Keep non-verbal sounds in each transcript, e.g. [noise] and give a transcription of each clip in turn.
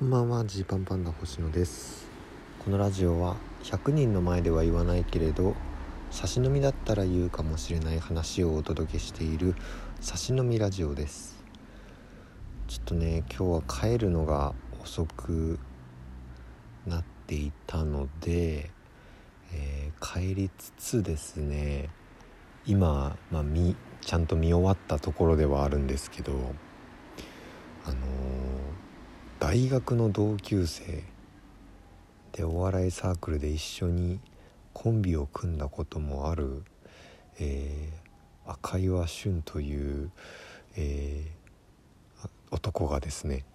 こんばんはジーパンパンダ星野です。このラジオは100人の前では言わないけれど差し飲みだったら言うかもしれない話をお届けしている差し飲みラジオです。ちょっとね今日は帰るのが遅くなっていたので、えー、帰りつつですね今、まあ、みちゃんと見終わったところではあるんですけどあのー、大学の同級生でお笑いサークルで一緒にコンビを組んだこともある、えー、赤岩俊という、えー、男がですね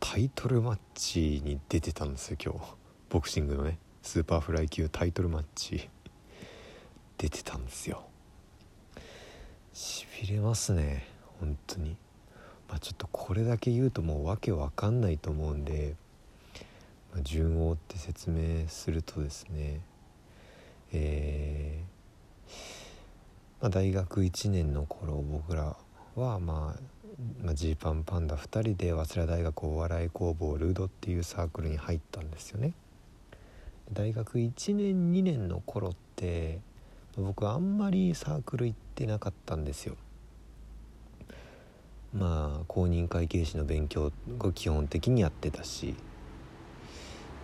タイトルマッチに出てたんですよ今日。[laughs] ボクシングのねスーパーフライ級タイトルマッチ。出てたんですよ。しびれますね本当に。まあちょっとこれだけ言うともう訳わかんないと思うんで、まあ、順を追って説明するとですねえー、まあ、大学1年の頃僕らはまあまあ、ジーパンパンダ2人で早稲田大学お笑い工房ルードっていうサークルに入ったんですよね。大学1年2年の頃って僕あんまりサークル行ってなかったんですよ。まあ公認会計士の勉強が基本的にやってたし。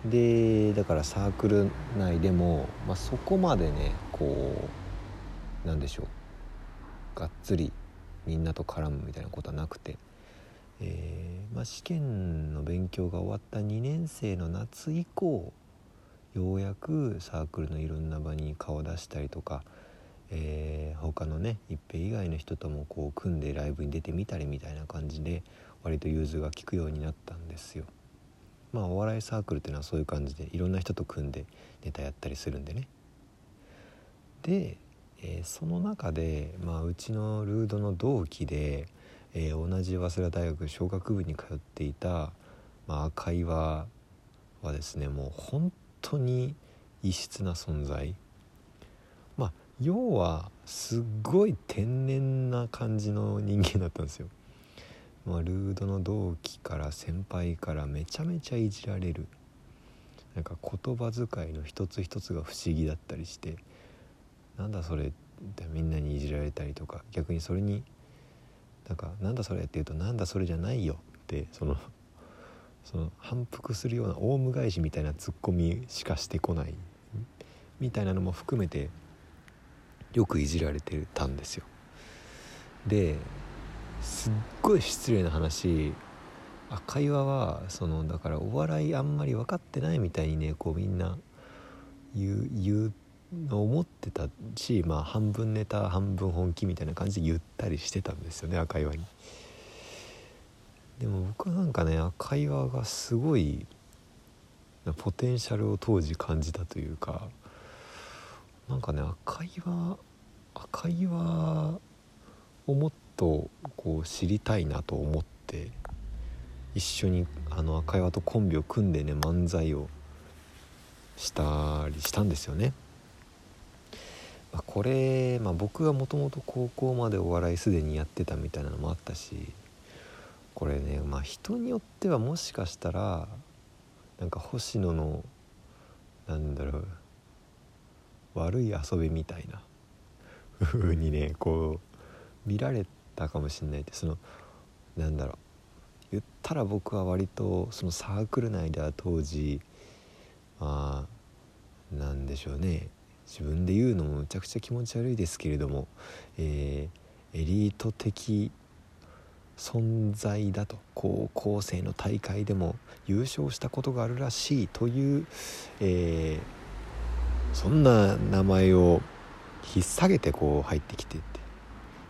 でだからサークル内でも、まあ、そこまでねこうなんでしょう。がっつりみんなと絡むみたいなことはなくて、えー、まあ、試験の勉強が終わった2年生の夏以降ようやくサークルのいろんな場に顔出したりとか、えー、他のね一平以外の人ともこう組んでライブに出てみたりみたいな感じで割と融通が利くようになったんですよ。まあお笑いサークルっていうのはそういう感じでいろんな人と組んでネタやったりするんでね。でえー、その中で、まあ、うちのルードの同期で、えー、同じ早稲田大学小学部に通っていた、まあ、赤岩はですねもう本当に異質な存在要はすっごい天然な感じの人間だったんですよ。まあ、ルードの同期から先輩からめちゃめちゃいじられる。なんか言葉遣いの一つ一つが不思議だったりして。なんだそれってみんなにいじられたりとか。逆にそれになんかなんだそれって言うとなんだそれじゃないよってそのその反復するようなオウム返しみたいなツッコミしかしてこない。みたいなのも含めてよくいじられてたんですよ。ですっごい失礼な話赤岩はそのだからお笑いあんまり分かってないみたいにねこうみんな言う言う思ってたし、まあ、半分ネタ半分本気みたいな感じで言ったりしてたんですよね赤岩に。でも僕はなんかね赤岩がすごいポテンシャルを当時感じたというかなんかね赤岩赤岩をもっとこう知りたいなと思って一緒にあの赤岩とコンビを組んでね漫才をしたりしたんですよね。まあ、これ、まあ、僕がもともと高校までお笑いすでにやってたみたいなのもあったしこれねまあ人によってはもしかしたらなんか星野のなんだろう悪い遊びみたいな。風にねこう見られたかもしんないって。そのなんだろう。言ったら僕は割とそのサークル内では当時まあなんでしょうね。自分で言うのもむちゃくちゃ気持ち悪いですけれども、えー、エリート的存在だと。高校生の大会でも優勝したことがあるらしいという、えー、そんな名前を引っ提げてこう入ってきてって。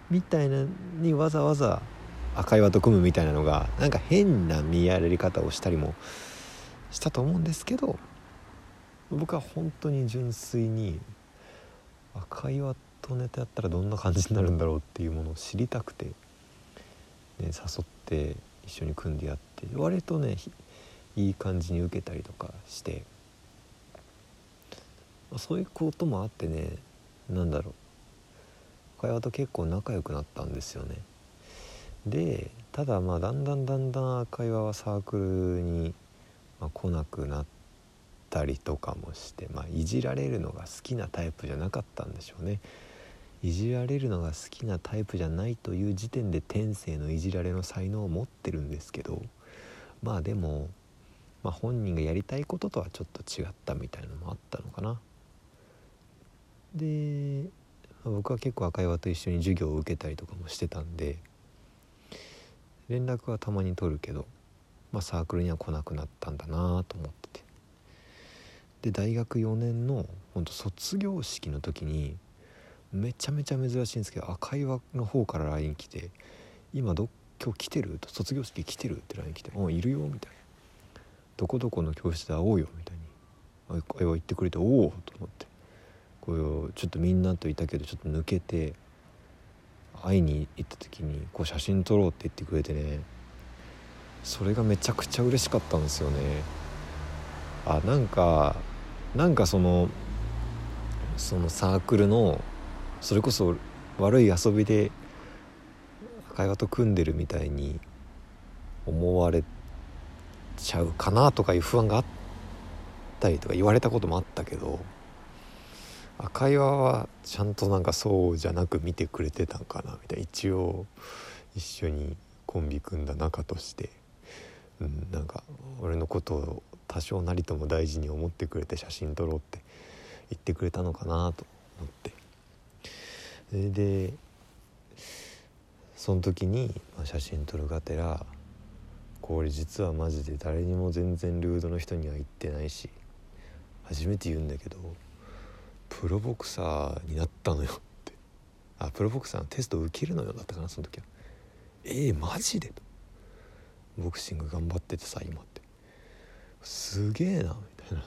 みたいなにわざわざ赤岩と組むみたいなのがなんか変な見られ方をしたりもしたと思うんですけど僕は本当に純粋に赤岩とネタやったらどんな感じになるんだろうっていうものを知りたくて、ね、誘って一緒に組んでやって割とねいい感じに受けたりとかして。そういうこともあってね何だろう赤岩と結構仲良くなったんですよね。でただまあだんだんだんだん赤岩はサークルに、ま、来なくなったりとかもして、まあ、いじられるのが好きなタイプじゃなかったんでしょうね。いじられるのが好きなタイプじゃないという時点で天性のいじられの才能を持ってるんですけどまあでも、まあ、本人がやりたいこととはちょっと違ったみたいなのもあったのかな。で僕は結構赤岩と一緒に授業を受けたりとかもしてたんで連絡はたまに取るけど、まあ、サークルには来なくなったんだなと思っててで大学4年のほんと卒業式の時にめちゃめちゃ珍しいんですけど赤岩の方から LINE 来て「今ど今日来てる?」と「卒業式来てる?」って LINE 来て「うんいるよ」みたいな「どこどこの教室で会おうよ」みたいに赤岩言ってくれて「おお!」と思ってこうちょっとみんなといたけどちょっと抜けて会いに行った時にこう写真撮ろうって言ってくれてねそれがめちゃくちゃ嬉しかったんですよね。あなんかなんかそのそのサークルのそれこそ悪い遊びで会話と組んでるみたいに思われちゃうかなとかいう不安があったりとか言われたこともあったけど赤岩はちゃんとなんかそうじゃなく見てくれてたんかなみたいな。一応一緒にコンビ組んだ仲として、うん、なんか俺のことを多少なりとも大事に思ってくれて写真撮ろうって言ってくれたのかなと思って。それでその時に、写真撮るがてらこれ実はマジで誰にも全然ルードの人には言ってないし初めて言うんだけどプロボクサーになったのよって。あプロボクサーのテスト受けるのよだったかなその時は。えー、マジで？とボクシング頑張っててさ今って。すげえなみたいな。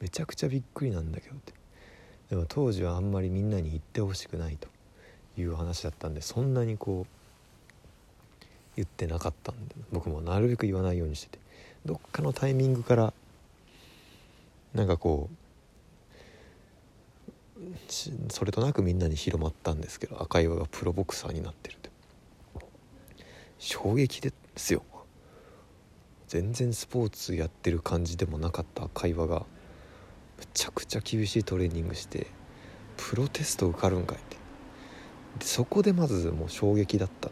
めちゃくちゃびっくりなんだけどって。でも当時はあんまりみんなに言ってほしくないと。いう話だったんでそんなにこう言ってなかったんで。僕もなるべく言わないようにしてて。どっかのタイミングからなんかこうそれとなくみんなに広まったんですけど赤岩がプロボクサーになってるって。衝撃ですよ。全然スポーツやってる感じでもなかった赤岩がむちゃくちゃ厳しいトレーニングしてプロテスト受かるんかいって。でそこでまずもう衝撃だった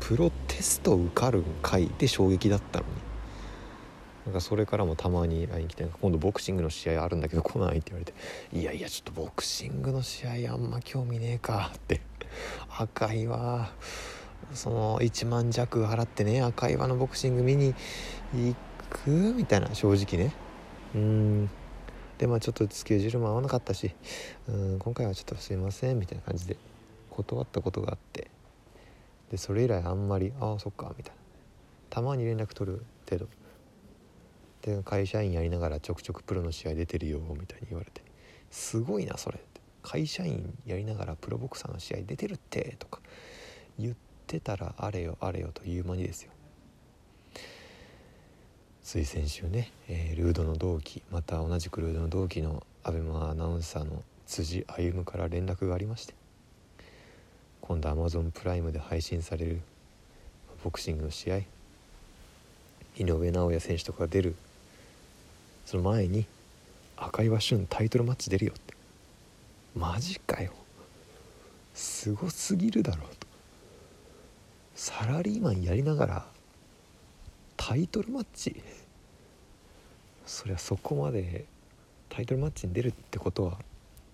プロテスト受かるんかいで衝撃だったのに。なんかそれからもたまに LINE 来て今度ボクシングの試合あるんだけど来ないって言われていやいやちょっとボクシングの試合あんま興味ねえかって赤いわ。その1万弱払ってね赤いわのボクシング見に行く？みたいな正直ね。うん。でまあちょっとスケジュールも合わなかったしうん今回はちょっとすいませんみたいな感じで断ったことがあって。でそれ以来あんまりああそっかみたいな。たまに連絡取る程度。で会社員やりながらちょくちょくプロの試合出てるよみたいに言われて。すごいなそれって。会社員やりながらプロボクサーの試合出てるってとか。言ってたらあれよあれよという間にですよ。つい先週ね、えー、ルードの同期また同じくルードの同期の ABEMA アナウンサーの辻歩から連絡がありまして。今度 Amazon プライムで配信されるボクシングの試合井上尚弥選手とかが出るその前に赤岩俊タイトルマッチ出るよってマジかよ。すごすぎるだろうと。サラリーマンやりながらタイトルマッチ？そりゃそこまでタイトルマッチに出るってことは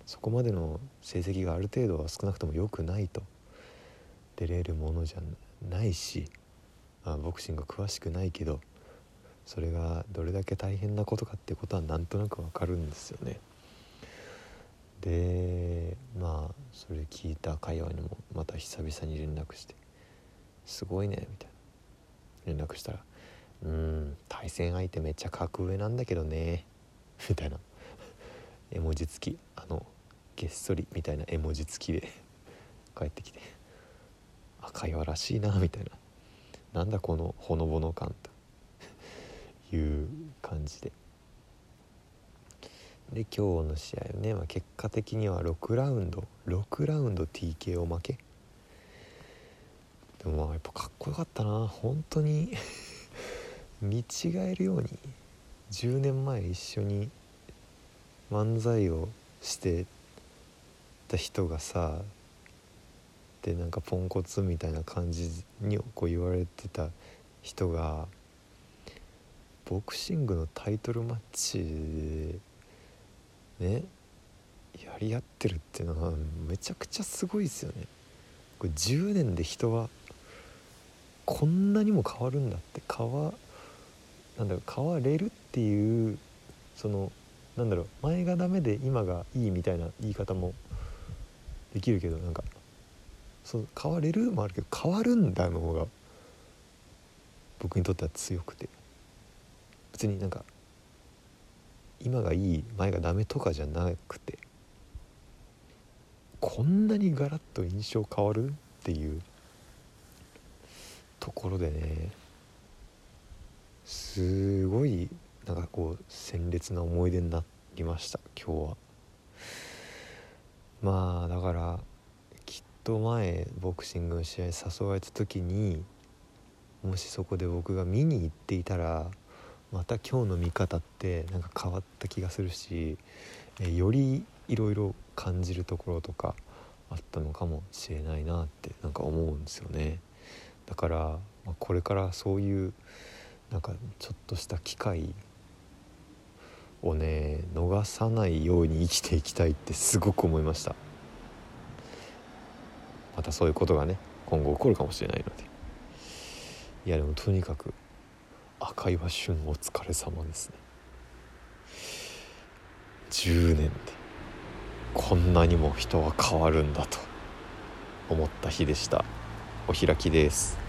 そこまでの成績がある程度は少なくとも良くないと。出れるものじゃないし、あ、ボクシング詳しくないけどそれがどれだけ大変なことかっていうことはなんとなくわかるんですよね。でまあそれ聞いた会話にもまた久々に連絡して「すごいね」みたいな。連絡したら「うん対戦相手めっちゃ格上なんだけどね」[laughs] みたいな。絵文字付きあのげっそりみたいな絵文字付きで [laughs] 帰ってきて「赤岩らしいな」みたいな「なんだこのほのぼの感」と。いう感じで。で今日の試合ね、まあ、結果的には6ラウンド6ラウンド TKO 負け。でもまあやっぱかっこよかったな。本当に。[laughs] 見違えるように10年前一緒に漫才をしてた人がさでなんかポンコツみたいな感じにこう言われてた人がボクシングのタイトルマッチねやり合ってるっていうのはめちゃくちゃすごいですよね。これ10年で人はこんなにも変わるんだって変わなんだろう変われるっていうそのなんだろう前がダメで今がいいみたいな言い方もできるけどなんかそう変われるもあるけど変わるんだの方が僕にとっては強くて別になんか今がいい前がダメとかじゃなくてこんなにガラッと印象変わるっていうところでねすごいなんかこう鮮烈な思い出になりました今日は。まあだからきっと前ボクシングの試合誘われた時にもしそこで僕が見に行っていたらまた今日の見方ってなんか変わった気がするし、えよりいろいろ感じるところとかあったのかもしれないなってなんか思うんですよね。だから、まあ、これからそういうなんかちょっとした機会をね逃さないように生きていきたいってすごく思いました。またそういうことがね今後起こるかもしれないので。いやでもとにかく赤岩旬お疲れ様ですね。10年でこんなにも人は変わるんだと思った日でした。お開きです。